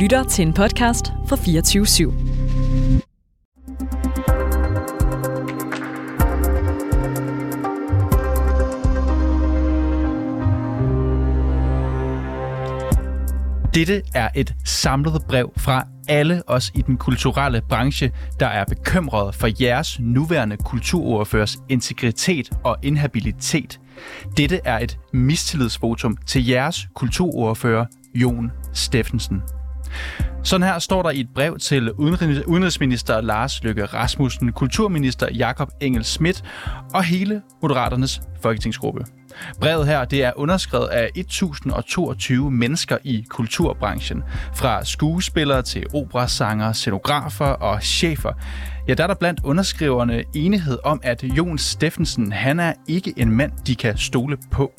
lytter til en podcast fra 24 /7. Dette er et samlet brev fra alle os i den kulturelle branche, der er bekymrede for jeres nuværende kulturordførers integritet og inhabilitet. Dette er et mistillidsvotum til jeres kulturordfører, Jon Steffensen. Sådan her står der i et brev til udenrigsminister Lars Løkke Rasmussen, kulturminister Jakob Engel Schmidt og hele Moderaternes folketingsgruppe. Brevet her det er underskrevet af 1022 mennesker i kulturbranchen. Fra skuespillere til operasanger, scenografer og chefer. Ja, der er der blandt underskriverne enighed om, at Jon Steffensen, han er ikke en mand, de kan stole på.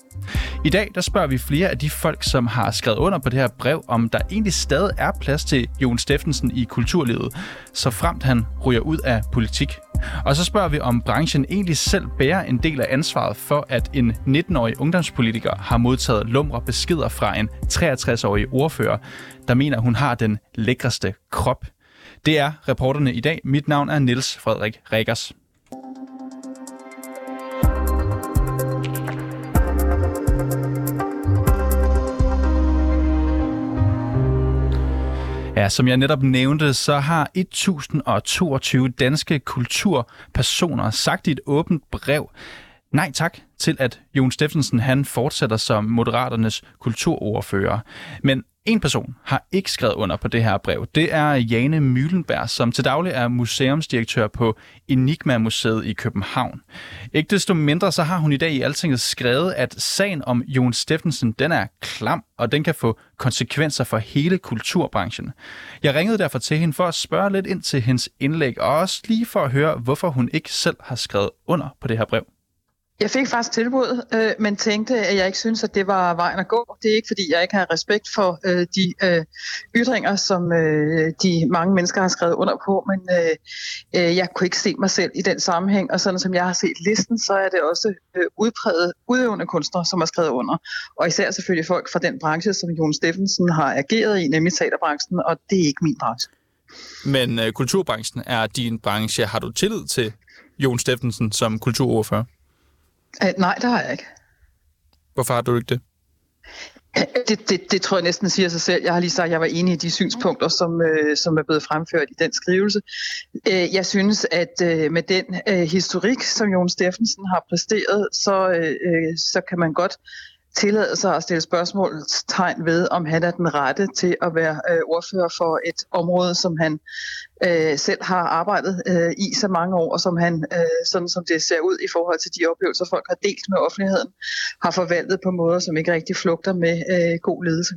I dag der spørger vi flere af de folk, som har skrevet under på det her brev, om der egentlig stadig er plads til Jon Steffensen i kulturlivet, så fremt han ryger ud af politik. Og så spørger vi, om branchen egentlig selv bærer en del af ansvaret for, at en 19-årig ungdomspolitiker har modtaget lumre beskeder fra en 63-årig ordfører, der mener, hun har den lækreste krop. Det er reporterne i dag. Mit navn er Niels Frederik Rikkers. Ja, som jeg netop nævnte, så har 1022 danske kulturpersoner sagt i et åbent brev, nej tak til, at Jon Steffensen han fortsætter som Moderaternes kulturordfører. Men en person har ikke skrevet under på det her brev. Det er Jane Mühlenberg, som til daglig er museumsdirektør på Enigma Museet i København. Ikke desto mindre så har hun i dag i Altinget skrevet, at sagen om Jon Steffensen den er klam, og den kan få konsekvenser for hele kulturbranchen. Jeg ringede derfor til hende for at spørge lidt ind til hendes indlæg, og også lige for at høre, hvorfor hun ikke selv har skrevet under på det her brev. Jeg fik faktisk tilbud, øh, men tænkte, at jeg ikke synes, at det var vejen at gå. Det er ikke, fordi jeg ikke har respekt for øh, de øh, ytringer, som øh, de mange mennesker har skrevet under på, men øh, øh, jeg kunne ikke se mig selv i den sammenhæng, og sådan som jeg har set listen, så er det også øh, udpræget udøvende kunstnere, som har skrevet under. Og især selvfølgelig folk fra den branche, som Jon Steffensen har ageret i, nemlig teaterbranchen, og det er ikke min branche. Men øh, kulturbranchen er din branche. Har du tillid til Jon Steffensen som kulturordfører? Uh, nej, det har jeg ikke. Hvorfor har du ikke det? Det, det, det tror jeg næsten siger sig selv. Jeg har lige sagt, at jeg var enig i de synspunkter, som, øh, som er blevet fremført i den skrivelse. Øh, jeg synes, at øh, med den øh, historik, som Jon Steffensen har præsteret, så, øh, så kan man godt tillade sig at stille spørgsmålstegn ved, om han er den rette til at være øh, ordfører for et område, som han øh, selv har arbejdet øh, i så mange år, og som han, øh, sådan som det ser ud i forhold til de oplevelser, folk har delt med offentligheden, har forvaltet på måder, som ikke rigtig flugter med øh, god ledelse.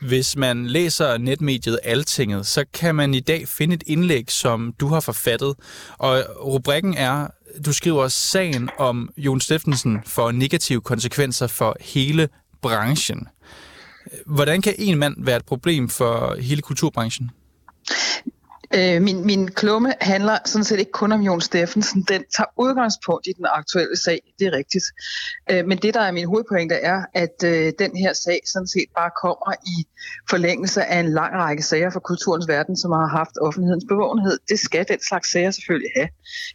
Hvis man læser netmediet Altinget, så kan man i dag finde et indlæg, som du har forfattet. Og rubrikken er, du skriver sagen om Jon Steffensen for negative konsekvenser for hele branchen. Hvordan kan en mand være et problem for hele kulturbranchen? Øh, min, min klumme handler sådan set ikke kun om Jon Steffensen. Den tager udgangspunkt i den aktuelle sag, det er rigtigt. Øh, men det, der er min hovedpointe, er, at øh, den her sag sådan set bare kommer i forlængelse af en lang række sager fra kulturens verden, som har haft offentlighedens bevågenhed. Det skal den slags sager selvfølgelig have.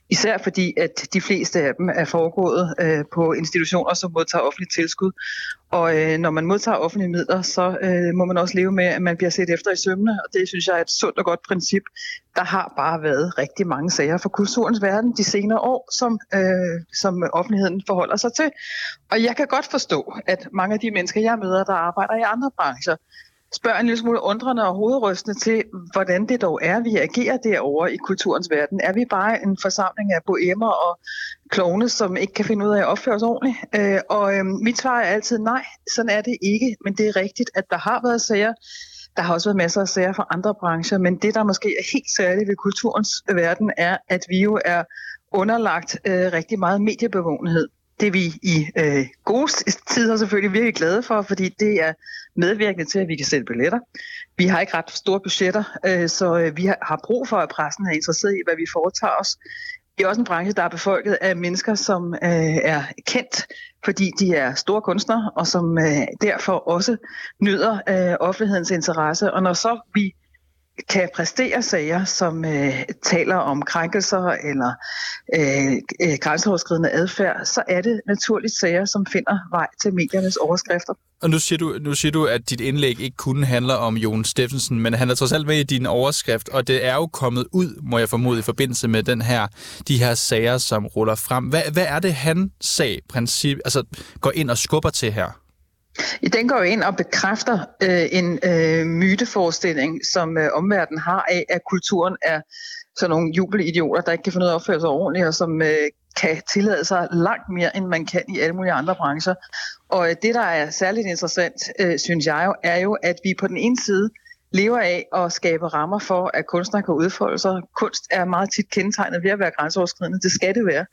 Især fordi, at de fleste af dem er foregået øh, på institutioner, som modtager offentligt tilskud. Og øh, når man modtager offentlige midler, så øh, må man også leve med, at man bliver set efter i sømne, og det synes jeg er et sundt og godt princip. Der har bare været rigtig mange sager for kulturens verden de senere år, som, øh, som offentligheden forholder sig til. Og jeg kan godt forstå, at mange af de mennesker, jeg møder, der arbejder i andre brancher, spørger en lille smule undrende og hovedrystende til, hvordan det dog er, vi agerer derovre i kulturens verden. Er vi bare en forsamling af boemer og klovne, som ikke kan finde ud af at opføre os ordentligt? Øh, og øh, mit svar er altid nej, sådan er det ikke. Men det er rigtigt, at der har været sager, der har også været masser af sager fra andre brancher, men det, der måske er helt særligt ved kulturens verden, er, at vi jo er underlagt øh, rigtig meget mediebevågenhed. Det er vi i øh, gode tider selvfølgelig virkelig glade for, fordi det er medvirkende til, at vi kan sælge billetter. Vi har ikke ret store budgetter, øh, så øh, vi har brug for, at pressen er interesseret i, hvad vi foretager os. Det er også en branche, der er befolket af mennesker, som øh, er kendt, fordi de er store kunstnere, og som øh, derfor også nyder øh, offentlighedens interesse. Og når så vi kan præstere sager, som øh, taler om krænkelser eller øh, øh, grænseoverskridende adfærd, så er det naturligt sager, som finder vej til mediernes overskrifter. Og nu siger, du, nu siger du, at dit indlæg ikke kun handler om Jon Steffensen, men han er trods alt med i din overskrift, og det er jo kommet ud, må jeg formode, i forbindelse med den her, de her sager, som ruller frem. Hvad, hvad er det, han sag princip, altså, går ind og skubber til her? I den går jo ind og bekræfter øh, en øh, myteforestilling, som øh, omverdenen har af, at kulturen er sådan nogle jubelidioter, der ikke kan finde ud af at opføre sig ordentligt, og som øh, kan tillade sig langt mere, end man kan i alle mulige andre brancher. Og øh, det, der er særligt interessant, øh, synes jeg jo, er jo, at vi på den ene side lever af at skabe rammer for, at kunstnere kan udfolde sig. Kunst er meget tit kendetegnet ved at være grænseoverskridende. Det skal det være.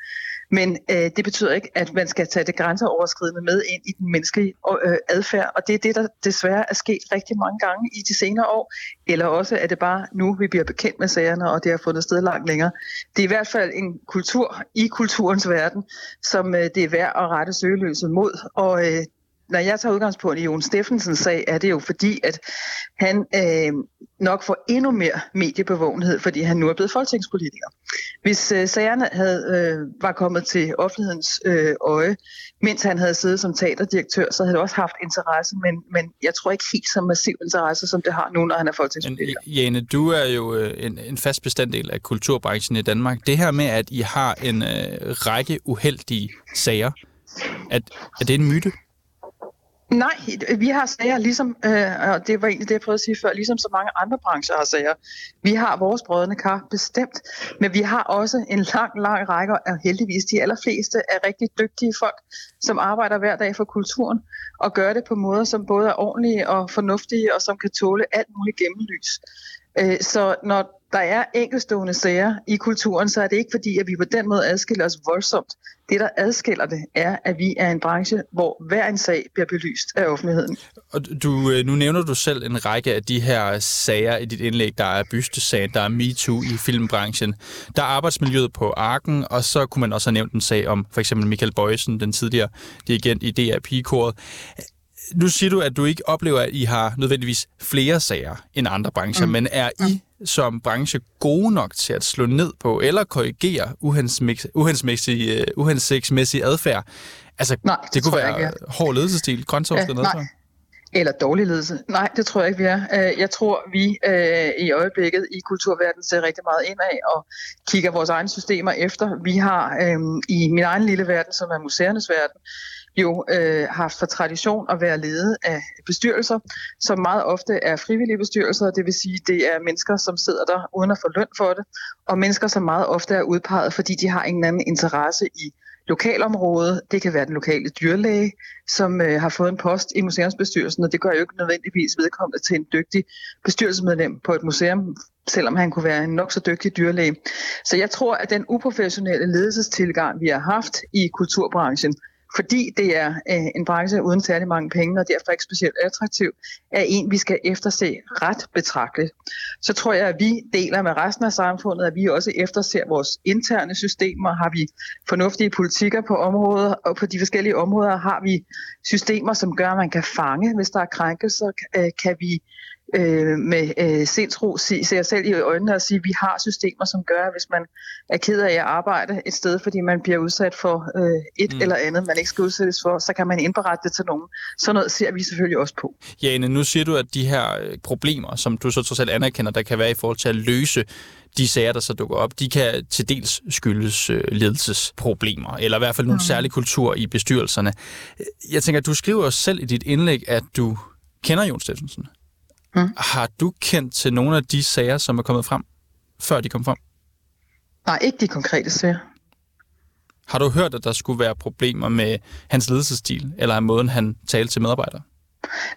Men øh, det betyder ikke, at man skal tage det grænseoverskridende med ind i den menneskelige øh, adfærd. Og det er det, der desværre er sket rigtig mange gange i de senere år. Eller også er det bare nu, vi bliver bekendt med sagerne, og det har fundet sted langt længere. Det er i hvert fald en kultur i kulturens verden, som øh, det er værd at rette søgeløset mod. Og øh, når jeg tager udgangspunkt i Jon Steffensens sag, er det jo fordi, at han øh, nok får endnu mere mediebevågenhed, fordi han nu er blevet folketingspolitiker. Hvis øh, sagerne havde, øh, var kommet til offentlighedens øh, øje, mens han havde siddet som teaterdirektør, så havde det også haft interesse, men, men jeg tror ikke helt så massiv interesse, som det har nu, når han er folketingspolitiker. Men, Jane, du er jo øh, en, en fast bestanddel af kulturbranchen i Danmark. Det her med, at I har en øh, række uheldige sager, at, er det en myte? Nej, vi har sager ligesom, øh, og det var egentlig det, jeg prøvede at sige før, ligesom så mange andre brancher har sager. Vi har vores brødrene kar bestemt, men vi har også en lang, lang række, og heldigvis de allerfleste er rigtig dygtige folk, som arbejder hver dag for kulturen, og gør det på måder, som både er ordentlige og fornuftige, og som kan tåle alt muligt gennemlys. Øh, så når der er enkelstående sager i kulturen, så er det ikke fordi, at vi på den måde adskiller os voldsomt. Det, der adskiller det, er, at vi er en branche, hvor hver en sag bliver belyst af offentligheden. Og du, øh, nu nævner du selv en række af de her sager i dit indlæg. Der er bystesagen, der er MeToo i filmbranchen. Der er arbejdsmiljøet på Arken, og så kunne man også have nævnt en sag om for eksempel Michael Bøjsen, den tidligere dirigent i DRP-koret nu siger du, at du ikke oplever, at I har nødvendigvis flere sager end andre brancher, mm. men er I som branche gode nok til at slå ned på eller korrigere uhensigtsmæssig, uhensigtsmæssig adfærd? Altså, nej, det, det kunne være ikke, hård ledelsestil, ja, adfærd? Eller dårlig ledelse. Nej, det tror jeg ikke, vi er. Øh, jeg tror, vi øh, i øjeblikket i kulturverdenen ser rigtig meget indad og kigger vores egne systemer efter. Vi har øh, i min egen lille verden, som er museernes verden, jo øh, haft for tradition at være ledet af bestyrelser, som meget ofte er frivillige bestyrelser, det vil sige, det er mennesker, som sidder der uden at få løn for det, og mennesker, som meget ofte er udpeget, fordi de har en anden interesse i lokalområdet. Det kan være den lokale dyrlæge, som øh, har fået en post i museumsbestyrelsen, og det gør jo ikke nødvendigvis vedkommende til en dygtig bestyrelsesmedlem på et museum, selvom han kunne være en nok så dygtig dyrlæge. Så jeg tror, at den uprofessionelle ledelsestilgang, vi har haft i kulturbranchen, fordi det er øh, en branche uden særlig mange penge, og derfor ikke specielt attraktiv, er en, vi skal efterse ret betragteligt. Så tror jeg, at vi deler med resten af samfundet, at vi også efterser vores interne systemer. Har vi fornuftige politikker på områder, og på de forskellige områder har vi systemer, som gør, at man kan fange, hvis der er krænkelser, øh, kan vi øh, med øh, sindsro se, se selv i øjnene og sige, at vi har systemer, som gør, at hvis man er ked af at arbejde et sted, fordi man bliver udsat for øh, et mm. eller andet, man ikke skal udsættes for, så kan man indberette det til nogen. Sådan noget ser vi selvfølgelig også på. Jane, nu siger du, at de her øh, problemer, som du så trods alt anerkender, der kan være i forhold til at løse de sager, der så dukker op, de kan til dels skyldes øh, ledelsesproblemer, eller i hvert fald nogle mm. særlige kultur i bestyrelserne. Jeg tænker, at du skriver selv i dit indlæg, at du kender Jon Steffensen. Mm. Har du kendt til nogle af de sager, som er kommet frem, før de kom frem? Nej, ikke de konkrete sager. Har du hørt, at der skulle være problemer med hans ledelsesstil, eller måden, han talte til medarbejdere?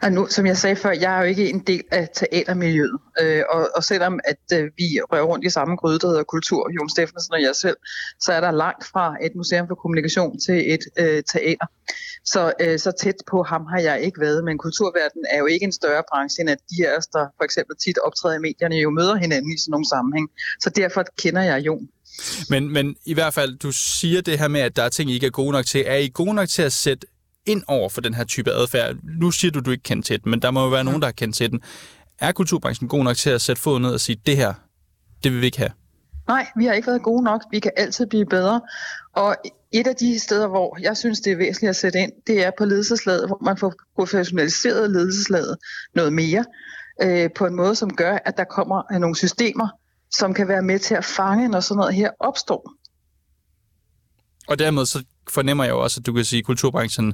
Og nu, som jeg sagde før, jeg er jo ikke en del af teatermiljøet, øh, og, og selvom at øh, vi rører rundt i samme gryde, der hedder kultur, Jon Steffensen og jeg selv, så er der langt fra et museum for kommunikation til et øh, teater. Så, øh, så tæt på ham har jeg ikke været, men kulturverdenen er jo ikke en større branche, end at de af os, der for eksempel tit optræder i medierne, jo møder hinanden i sådan nogle sammenhæng. Så derfor kender jeg Jon. Men, men i hvert fald, du siger det her med, at der er ting, I ikke er gode nok til. Er I gode nok til at sætte ind over for den her type adfærd? Nu siger du, du ikke kendt til den, men der må jo være nogen, der har kendt til den. Er kulturbranchen god nok til at sætte foden ned og sige, det her, det vil vi ikke have? Nej, vi har ikke været gode nok. Vi kan altid blive bedre. Og et af de steder, hvor jeg synes, det er væsentligt at sætte ind, det er på ledelseslaget, hvor man får professionaliseret ledelseslaget noget mere, øh, på en måde, som gør, at der kommer nogle systemer, som kan være med til at fange, når sådan noget her opstår. Og dermed så fornemmer jeg jo også, at du kan sige, at kulturbranchen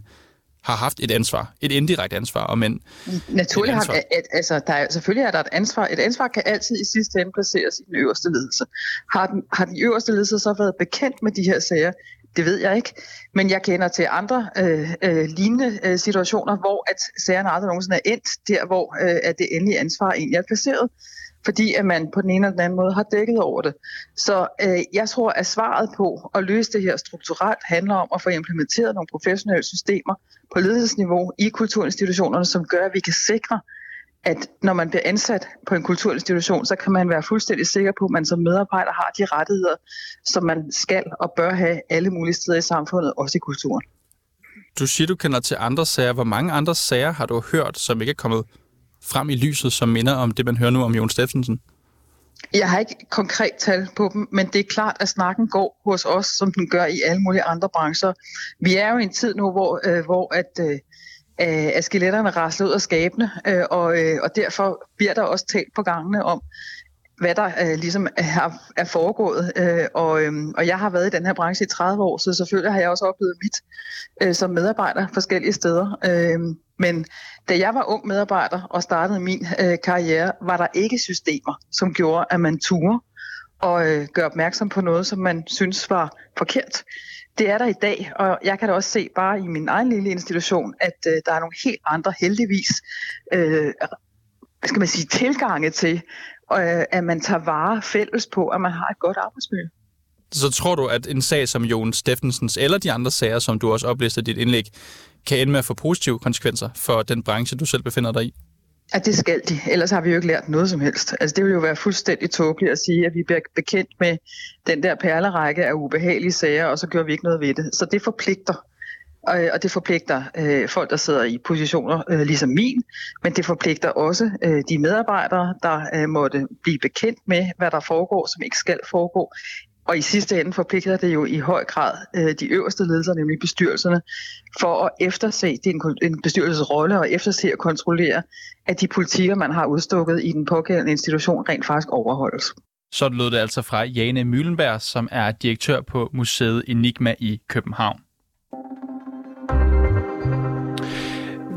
har haft et ansvar, et indirekte ansvar, og men Naturligt har, at, altså, der er, selvfølgelig er der et ansvar. Et ansvar kan altid i sidste ende placeres i den øverste ledelse. Har den, har den øverste ledelse så været bekendt med de her sager? Det ved jeg ikke, men jeg kender til andre øh, øh, lignende øh, situationer, hvor at sagerne aldrig nogensinde er endt der, hvor øh, at det endelige ansvar egentlig er placeret fordi at man på den ene eller den anden måde har dækket over det. Så øh, jeg tror, at svaret på at løse det her strukturelt handler om at få implementeret nogle professionelle systemer på ledelsesniveau i kulturinstitutionerne, som gør, at vi kan sikre, at når man bliver ansat på en kulturinstitution, så kan man være fuldstændig sikker på, at man som medarbejder har de rettigheder, som man skal og bør have alle mulige steder i samfundet, også i kulturen. Du siger, du kender til andre sager. Hvor mange andre sager har du hørt, som ikke er kommet frem i lyset, som minder om det, man hører nu om Jon Steffensen? Jeg har ikke konkret tal på dem, men det er klart, at snakken går hos os, som den gør i alle mulige andre brancher. Vi er jo i en tid nu, hvor, øh, hvor at, øh, øh at skeletterne rasler ud af skabene, øh, og, øh, og derfor bliver der også talt på gangene om, hvad der øh, ligesom øh, er, er foregået. Øh, og, øh, og jeg har været i den her branche i 30 år, så selvfølgelig har jeg også oplevet mit øh, som medarbejder forskellige steder. Øh, men da jeg var ung medarbejder og startede min øh, karriere, var der ikke systemer, som gjorde, at man turde og øh, gøre opmærksom på noget, som man synes var forkert. Det er der i dag, og jeg kan da også se bare i min egen lille institution, at øh, der er nogle helt andre heldigvis øh, hvad skal man sige, tilgange til, øh, at man tager vare fælles på, at man har et godt arbejdsmiljø. Så tror du, at en sag som Jon Steffensens, eller de andre sager, som du også oplister i dit indlæg, kan ende med at få positive konsekvenser for den branche, du selv befinder dig i? Ja, det skal de. Ellers har vi jo ikke lært noget som helst. Altså, det vil jo være fuldstændig tåbeligt at sige, at vi bliver bekendt med den der perlerække af ubehagelige sager, og så gør vi ikke noget ved det. Så det forpligter. Øh, og det forpligter øh, folk, der sidder i positioner øh, ligesom min, men det forpligter også øh, de medarbejdere, der øh, måtte blive bekendt med, hvad der foregår, som ikke skal foregå, og i sidste ende forpligter det jo i høj grad øh, de øverste ledelser, nemlig bestyrelserne, for at efterse, det er en, en bestyrelses rolle, og efterse og kontrollere, at de politikker, man har udstukket i den pågældende institution, rent faktisk overholdes. Så lød det altså fra Jane Møllenberg, som er direktør på museet Enigma i København.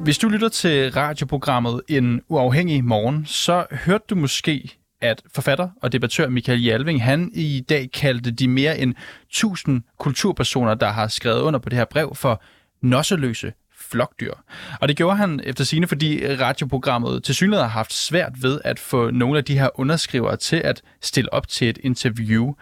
Hvis du lytter til radioprogrammet En Uafhængig Morgen, så hørte du måske at forfatter og debattør Michael Jalving, han i dag kaldte de mere end 1000 kulturpersoner, der har skrevet under på det her brev, for nosseløse flokdyr. Og det gjorde han efter sine, fordi radioprogrammet til synligheden har haft svært ved at få nogle af de her underskrivere til at stille op til et interview.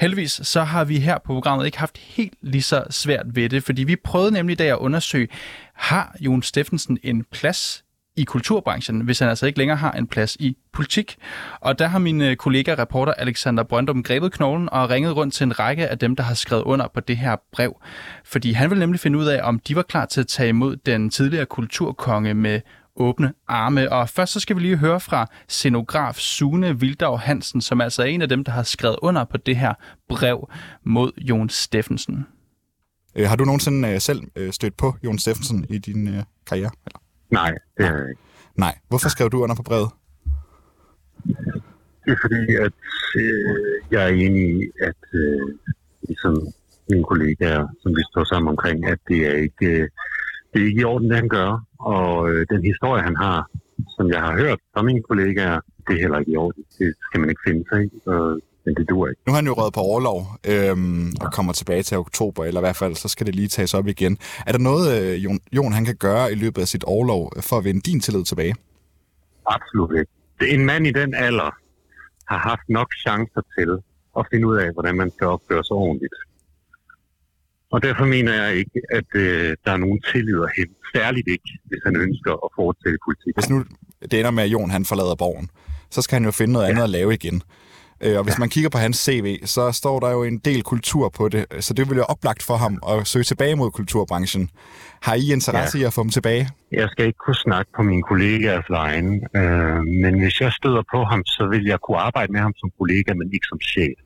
Heldigvis så har vi her på programmet ikke haft helt lige så svært ved det, fordi vi prøvede nemlig i dag at undersøge, har Jon Steffensen en plads i kulturbranchen, hvis han altså ikke længere har en plads i politik. Og der har min øh, kollega, reporter Alexander Brøndum, grebet knoglen og ringet rundt til en række af dem, der har skrevet under på det her brev. Fordi han vil nemlig finde ud af, om de var klar til at tage imod den tidligere kulturkonge med åbne arme. Og først så skal vi lige høre fra scenograf Sune Vildav Hansen, som altså er en af dem, der har skrevet under på det her brev mod Jon Steffensen. Øh, har du nogensinde øh, selv stødt på Jon Steffensen i din karriere? Eller? Nej, det er jeg ikke. Nej. Hvorfor skrev du under på brevet? Det er fordi, at øh, jeg er enig i, at øh, ligesom mine kollegaer, som vi står sammen omkring, at det er ikke, øh, det er ikke i orden, det han gør. Og øh, den historie, han har, som jeg har hørt fra mine kollegaer, det er heller ikke i orden. Det skal man ikke finde sig i. Og men det duer ikke. Nu har han jo røget på overlov øhm, og kommer tilbage til oktober, eller i hvert fald, så skal det lige tages op igen. Er der noget, øh, Jon, Jon han kan gøre i løbet af sit overlov for at vinde din tillid tilbage? Absolut ikke. En mand i den alder har haft nok chancer til at finde ud af, hvordan man skal opføre sig ordentligt. Og derfor mener jeg ikke, at øh, der er nogen tillid at hente. Særligt ikke, hvis han ønsker at fortsætte politik. Hvis nu det ender med, at Jon han forlader borgen, så skal han jo finde noget ja. andet at lave igen. Øh, og hvis man kigger på hans CV, så står der jo en del kultur på det, så det vil jo oplagt for ham at søge tilbage mod kulturbranchen. Har I interesse ja. i at få dem tilbage? Jeg skal ikke kunne snakke på mine kollegaers vegne, øh, men hvis jeg støder på ham, så vil jeg kunne arbejde med ham som kollega, men ikke som chef.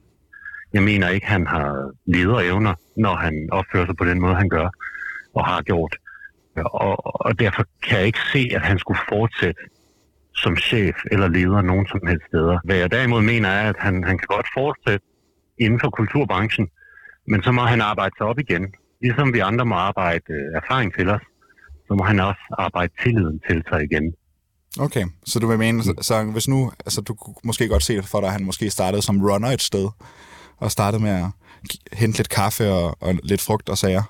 Jeg mener ikke, han har lederevner, når han opfører sig på den måde, han gør og har gjort. Og, og derfor kan jeg ikke se, at han skulle fortsætte som chef eller leder nogen som helst steder. Hvad jeg derimod mener er, at han, han kan godt fortsætte inden for kulturbranchen, men så må han arbejde sig op igen. Ligesom vi andre må arbejde øh, erfaring til os, så må han også arbejde tilliden til sig igen. Okay, så du vil mene, så, så hvis nu, altså du kunne måske godt se for dig, at han måske startede som runner et sted, og startede med at hente lidt kaffe og, og lidt frugt og sager,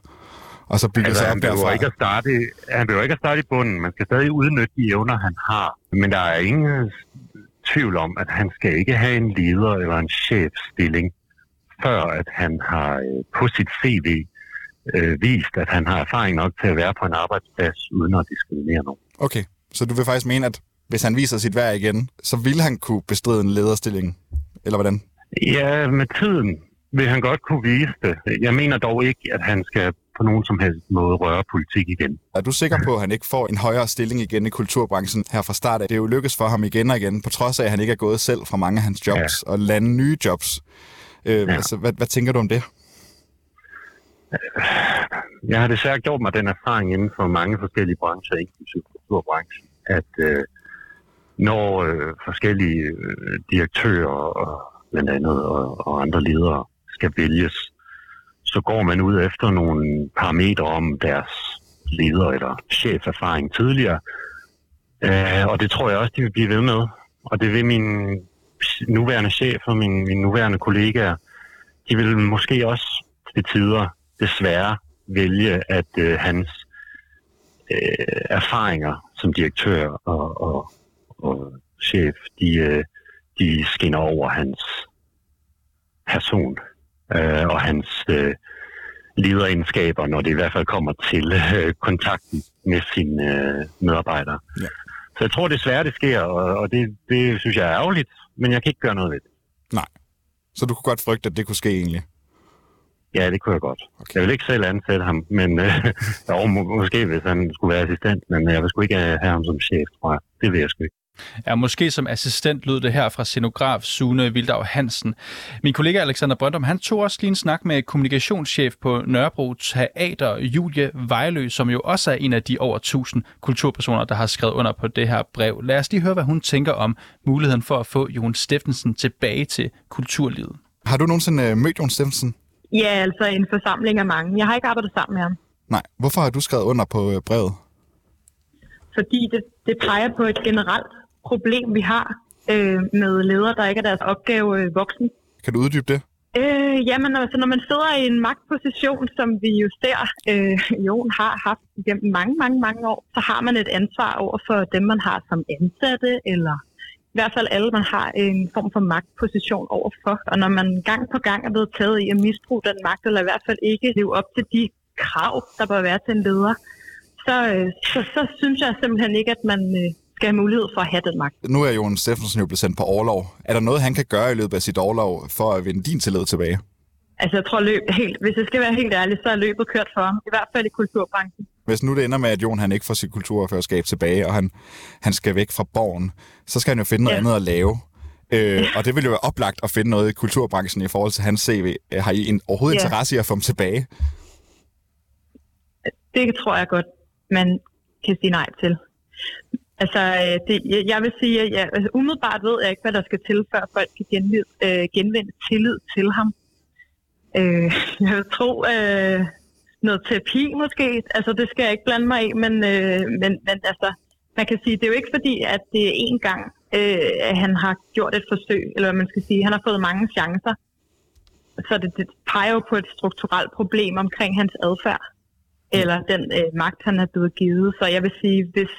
og så bygge altså, sig op derfra. Ikke at starte, han behøver ikke at starte i bunden. Man skal stadig udnytte de evner, han har. Men der er ingen tvivl om, at han skal ikke have en leder eller en chefstilling, før at han har øh, på sit CV øh, vist, at han har erfaring nok til at være på en arbejdsplads, uden at diskriminere nogen. Okay, så du vil faktisk mene, at hvis han viser sit værd igen, så vil han kunne bestride en lederstilling, eller hvordan? Ja, med tiden vil han godt kunne vise det. Jeg mener dog ikke, at han skal på nogen som helst måde røre politik igen. Er du sikker på, at han ikke får en højere stilling igen i kulturbranchen her fra start af? Det er jo lykkes for ham igen og igen, på trods af, at han ikke er gået selv fra mange af hans jobs ja. og lande nye jobs. Øh, ja. altså, hvad, hvad tænker du om det? Jeg har desværre gjort mig den erfaring inden for mange forskellige brancher, inklusive kulturbranchen, at øh, når øh, forskellige øh, direktører og blandt andet og, og andre ledere skal vælges, så går man ud efter nogle parametre om deres leder- eller cheferfaring tidligere. Øh, og det tror jeg også, de vil blive ved med. Og det vil min nuværende chef og min, mine nuværende kollegaer, de vil måske også til tider desværre vælge, at øh, hans øh, erfaringer som direktør og, og, og chef, de, øh, de skinner over hans person øh, og hans øh, lederegenskaber, når det i hvert fald kommer til øh, kontakten med sine øh, medarbejdere. Ja. Så jeg tror desværre, det sker, og, og det, det synes jeg er ærgerligt, men jeg kan ikke gøre noget ved det. Nej. Så du kunne godt frygte, at det kunne ske egentlig? Ja, det kunne jeg godt. Okay. Jeg vil ikke selv ansætte ham, men øh, jo, må, måske hvis han skulle være assistent, men jeg vil sgu ikke have ham som chef, tror jeg. Det vil jeg sgu ikke. Ja, måske som assistent lød det her fra scenograf Sune Vildau Hansen. Min kollega Alexander Brøndum, han tog også lige en snak med kommunikationschef på Nørrebro Teater, Julie Vejlø, som jo også er en af de over 1000 kulturpersoner, der har skrevet under på det her brev. Lad os lige høre, hvad hun tænker om muligheden for at få Jon Steffensen tilbage til kulturlivet. Har du nogensinde øh, mødt Jon Steffensen? Ja, altså en forsamling af mange. Jeg har ikke arbejdet sammen med ham. Nej. Hvorfor har du skrevet under på øh, brevet? Fordi det, det peger på et generelt problem, vi har øh, med ledere, der ikke er deres opgave øh, voksen. Kan du uddybe det? Øh, jamen, altså, når man sidder i en magtposition, som vi jo ser, øh, Jon har haft gennem mange, mange, mange år, så har man et ansvar over for dem, man har som ansatte, eller i hvert fald alle, man har en form for magtposition overfor. Og når man gang på gang er blevet taget i at misbruge den magt, eller i hvert fald ikke leve op til de krav, der bør være til en leder, så, øh, så, så synes jeg simpelthen ikke, at man øh, skal have mulighed for at have den magt. Nu er Jon Steffensen jo blevet sendt på overlov. Er der noget, han kan gøre i løbet af sit overlov for at vinde din tillid tilbage? Altså, jeg tror, løb, helt, hvis jeg skal være helt ærlig, så er løbet kørt for ham. I hvert fald i kulturbranchen. Hvis nu det ender med, at Jon han ikke får sit kulturførerskab tilbage, og han, han skal væk fra borgen, så skal han jo finde noget ja. andet at lave. Øh, og det vil jo være oplagt at finde noget i kulturbranchen i forhold til hans CV. Har I en, overhovedet ja. interesse i at få ham tilbage? Det tror jeg godt, man kan sige nej til. Altså, øh, det, jeg vil sige, at ja, altså, umiddelbart ved jeg ikke, hvad der skal til, før folk kan genvinde, øh, genvinde tillid til ham. Øh, jeg vil tro øh, noget terapi måske. Altså, det skal jeg ikke blande mig i, men, øh, men, men altså, man kan sige, det er jo ikke fordi, at det er én gang, øh, at han har gjort et forsøg, eller hvad man skal sige. Han har fået mange chancer. Så det, det peger jo på et strukturelt problem omkring hans adfærd, eller den øh, magt, han er blevet givet. Så jeg vil sige, hvis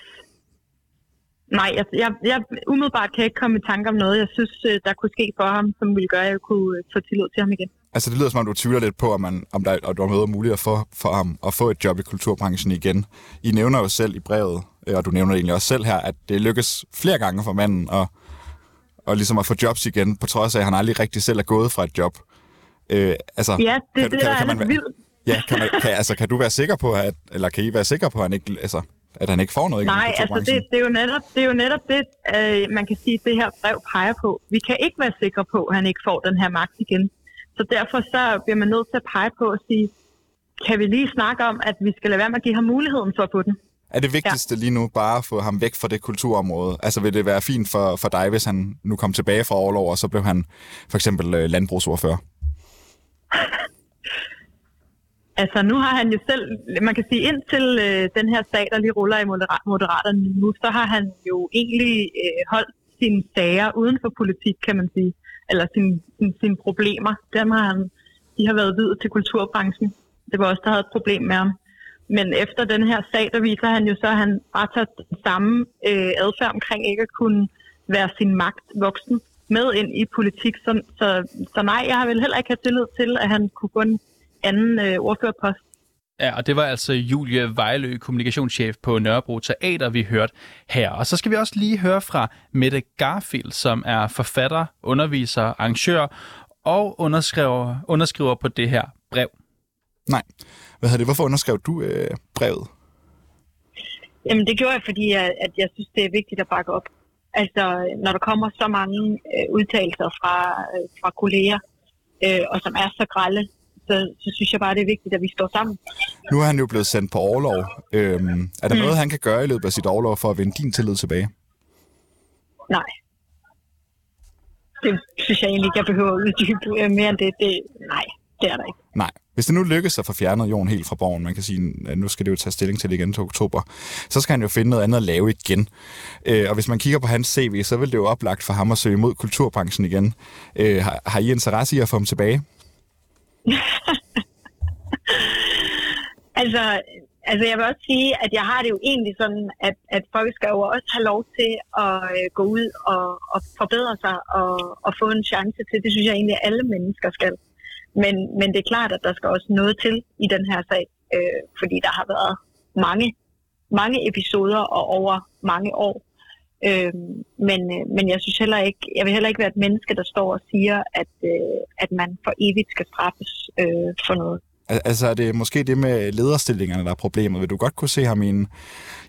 Nej, jeg, jeg, jeg umiddelbart kan ikke komme i tanke om noget, jeg synes, øh, der kunne ske for ham, som ville gøre, at jeg kunne øh, få tillid til ham igen. Altså, det lyder som om, du tvivler lidt på, om, man, om der, om der er noget muligt for, for ham at få et job i kulturbranchen igen. I nævner jo selv i brevet, øh, og du nævner det egentlig også selv her, at det lykkes flere gange for manden at, og ligesom at få jobs igen, på trods af, at han aldrig rigtig selv er gået fra et job. Øh, altså, Ja, det, kan, det kan, der kan, er man, vildt. ja, kan, man, kan, altså, kan du være sikker på, at, eller kan I være sikre på, at han ikke, altså, at han ikke får noget igen Nej, altså det, det, er jo netop, det er jo netop det, øh, man kan sige, det her brev peger på. Vi kan ikke være sikre på, at han ikke får den her magt igen. Så derfor så bliver man nødt til at pege på og sige, kan vi lige snakke om, at vi skal lade være med at give ham muligheden for at få den? Er det vigtigste lige nu bare at få ham væk fra det kulturområde? Altså vil det være fint for, for dig, hvis han nu kom tilbage fra overlov, og så blev han for eksempel øh, landbrugsordfører? Altså nu har han jo selv, man kan sige indtil øh, den her sag, der lige ruller i Moderaterne nu, så har han jo egentlig øh, holdt sine sager uden for politik, kan man sige. Eller sine, sin, sine problemer. Dem har han, de har været videt til kulturbranchen. Det var også der havde et problem med ham. Men efter den her sag, der viser han jo så, at han bare tager den samme øh, adfærd omkring ikke at kunne være sin magt voksen med ind i politik. Så, så, så nej, jeg har vel heller ikke have tillid til, at han kunne gå anden øh, ordførerpost. Ja, og det var altså Julie Vejlø, kommunikationschef på Nørrebro Teater, vi hørte her. Og så skal vi også lige høre fra Mette Garfield, som er forfatter, underviser, arrangør og underskriver, underskriver på det her brev. Nej. Hvad hedder det? Hvorfor underskrev du øh, brevet? Jamen det gjorde jeg, fordi jeg, at jeg synes, det er vigtigt at bakke op. Altså, når der kommer så mange øh, udtalelser fra, øh, fra kolleger, øh, og som er så grælde, så, så synes jeg bare, det er vigtigt, at vi står sammen. Nu er han jo blevet sendt på overlov. Øhm, er der mm. noget, han kan gøre i løbet af sit overlov for at vinde din tillid tilbage? Nej. Det synes jeg egentlig ikke, jeg behøver at uddybe øh, mere end det. det. Nej, det er der ikke. Nej. Hvis det nu lykkes at få fjernet Jon helt fra borgen, man kan sige, at nu skal det jo tage stilling til det igen til oktober, så skal han jo finde noget andet at lave igen. Øh, og hvis man kigger på hans CV, så vil det jo oplagt for ham at søge mod kulturbranchen igen. Øh, har, har I interesse i at få ham tilbage? Altså, altså, jeg vil også sige, at jeg har det jo egentlig sådan, at, at folk skal jo også have lov til at øh, gå ud og, og forbedre sig og, og få en chance til. Det synes jeg egentlig, at alle mennesker skal. Men, men det er klart, at der skal også noget til i den her sag, øh, fordi der har været mange, mange episoder og over mange år. Øh, men, øh, men jeg synes heller ikke, jeg vil heller ikke være et menneske, der står og siger, at, øh, at man for evigt skal straffes øh, for noget. Al- Altså er det måske det med lederstillingerne, der er problemet? Vil du godt kunne se ham i en,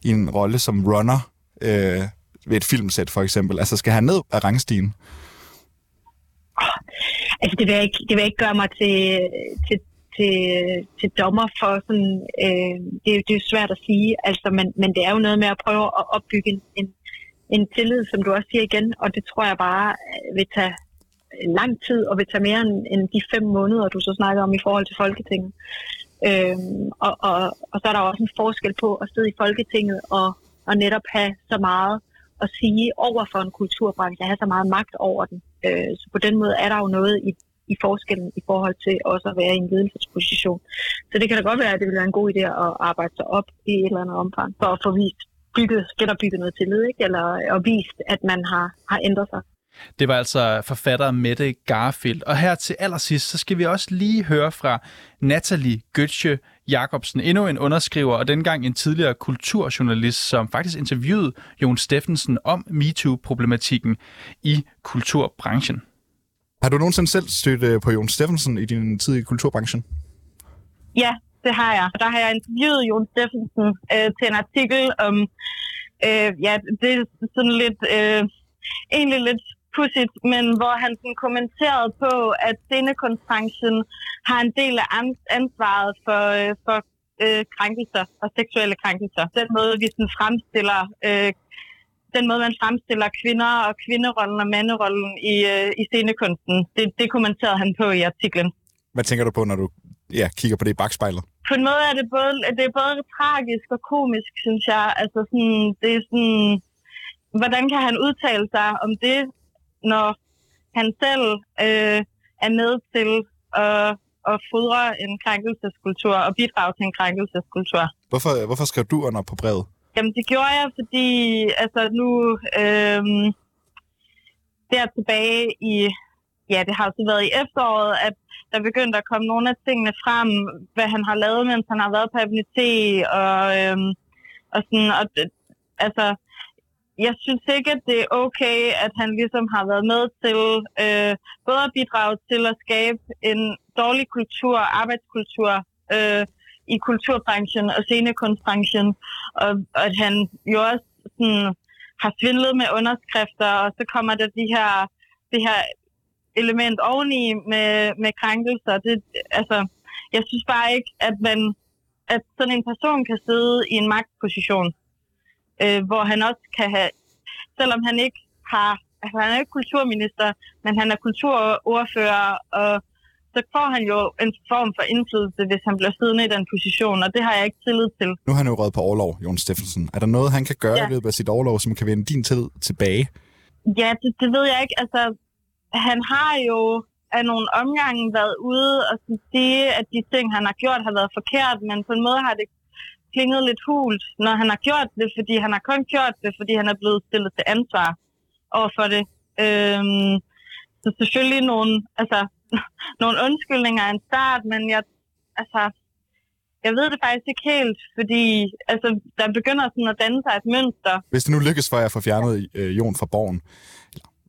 i en rolle som runner øh, ved et filmsæt for eksempel? Altså skal han ned af rangstigen? Altså, det vil, jeg ikke, det vil jeg ikke gøre mig til, til, til, til dommer for sådan, øh, det, er det er jo svært at sige, altså, men, men det er jo noget med at prøve at opbygge en, en, en tillid, som du også siger igen, og det tror jeg bare øh, vil tage øh, lang tid, og vil tage mere end, end de fem måneder, du så snakker om i forhold til Folketinget. Øhm, og, og, og så er der også en forskel på at sidde i Folketinget og, og netop have så meget at sige over for en kulturbranche, have så meget magt over den. Øh, så på den måde er der jo noget i, i forskellen i forhold til også at være i en ledelsesposition. Så det kan da godt være, at det vil være en god idé at arbejde sig op i et eller andet omfang, for at få vist, bygget, genopbygget noget tillid, ikke? eller og vist, at man har, har ændret sig. Det var altså forfatter Mette Garfield. Og her til allersidst, så skal vi også lige høre fra Natalie Götze Jacobsen, endnu en underskriver, og dengang en tidligere kulturjournalist, som faktisk interviewede Jon Steffensen om MeToo-problematikken i kulturbranchen. Har du nogensinde selv stødt øh, på Jon Steffensen i din tid i kulturbranchen? Ja, det har jeg. Der har jeg interviewet Jon Steffensen øh, til en artikel om, øh, ja, det er sådan lidt, øh, egentlig lidt pudsigt, men hvor han sådan kommenterede på, at scenekunstbranchen har en del af ansvaret for, øh, for øh, krænkelser og seksuelle krænkelser. Den måde, vi sådan fremstiller øh, den måde, man fremstiller kvinder og kvinderollen og manderollen i, øh, i scenekunsten, det, det kommenterede han på i artiklen. Hvad tænker du på, når du ja, kigger på det i bagspejlet? På en måde er det både, det er både tragisk og komisk, synes jeg. Altså sådan, det er sådan, hvordan kan han udtale sig om det, når han selv øh, er med til at, at fodre en krænkelseskultur og bidrage til en krænkelseskultur? Hvorfor, hvorfor skrev du under på brevet? Jamen, det gjorde jeg, fordi altså nu, øh, der tilbage i, ja, det har så været i efteråret, at der begyndte at komme nogle af tingene frem, hvad han har lavet, mens han har været på ABNT, og, øhm, og sådan, og, altså, jeg synes ikke, at det er okay, at han ligesom har været med til øh, både at bidrage til at skabe en dårlig kultur, arbejdskultur øh, i kulturbranchen og scenekunstbranchen, og, og at han jo også sådan, har svindlet med underskrifter, og så kommer der de her, det her element oveni med, med krænkelser. Det, altså, jeg synes bare ikke, at, man, at sådan en person kan sidde i en magtposition, øh, hvor han også kan have, selvom han ikke har, altså han er ikke kulturminister, men han er kulturordfører, og så får han jo en form for indflydelse, hvis han bliver siddende i den position, og det har jeg ikke tillid til. Nu har han jo røget på overlov, Jon Steffensen. Er der noget, han kan gøre ja. i løbet af sit overlov, som kan vende din tillid tilbage? Ja, det, det ved jeg ikke. Altså, han har jo af nogle omgange været ude og sige, at de ting, han har gjort, har været forkert, men på en måde har det klinget lidt hult, når han har gjort det, fordi han har kun gjort det, fordi han er blevet stillet til ansvar over for det. Øhm, så selvfølgelig nogle, altså, nogle undskyldninger af en start, men jeg, altså, jeg ved det faktisk ikke helt, fordi altså, der begynder sådan at danne sig et mønster. Hvis det nu lykkes for jer at få fjernet øh, Jon fra borgen,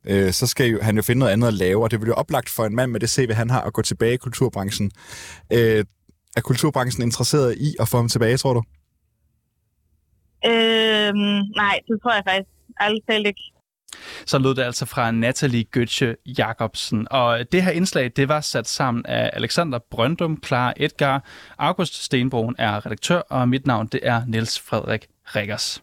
øh, så skal jo, han jo finde noget andet at lave, og det vil jo oplagt for en mand med det CV, han har, at gå tilbage i kulturbranchen. Øh, er kulturbranchen interesseret i at få ham tilbage, tror du? Øhm, nej, det tror jeg faktisk talt ikke. Så lød det altså fra Natalie Götze Jacobsen. Og det her indslag, det var sat sammen af Alexander Brøndum, Clara Edgar, August Stenbroen er redaktør, og mit navn det er Niels Frederik Riggers.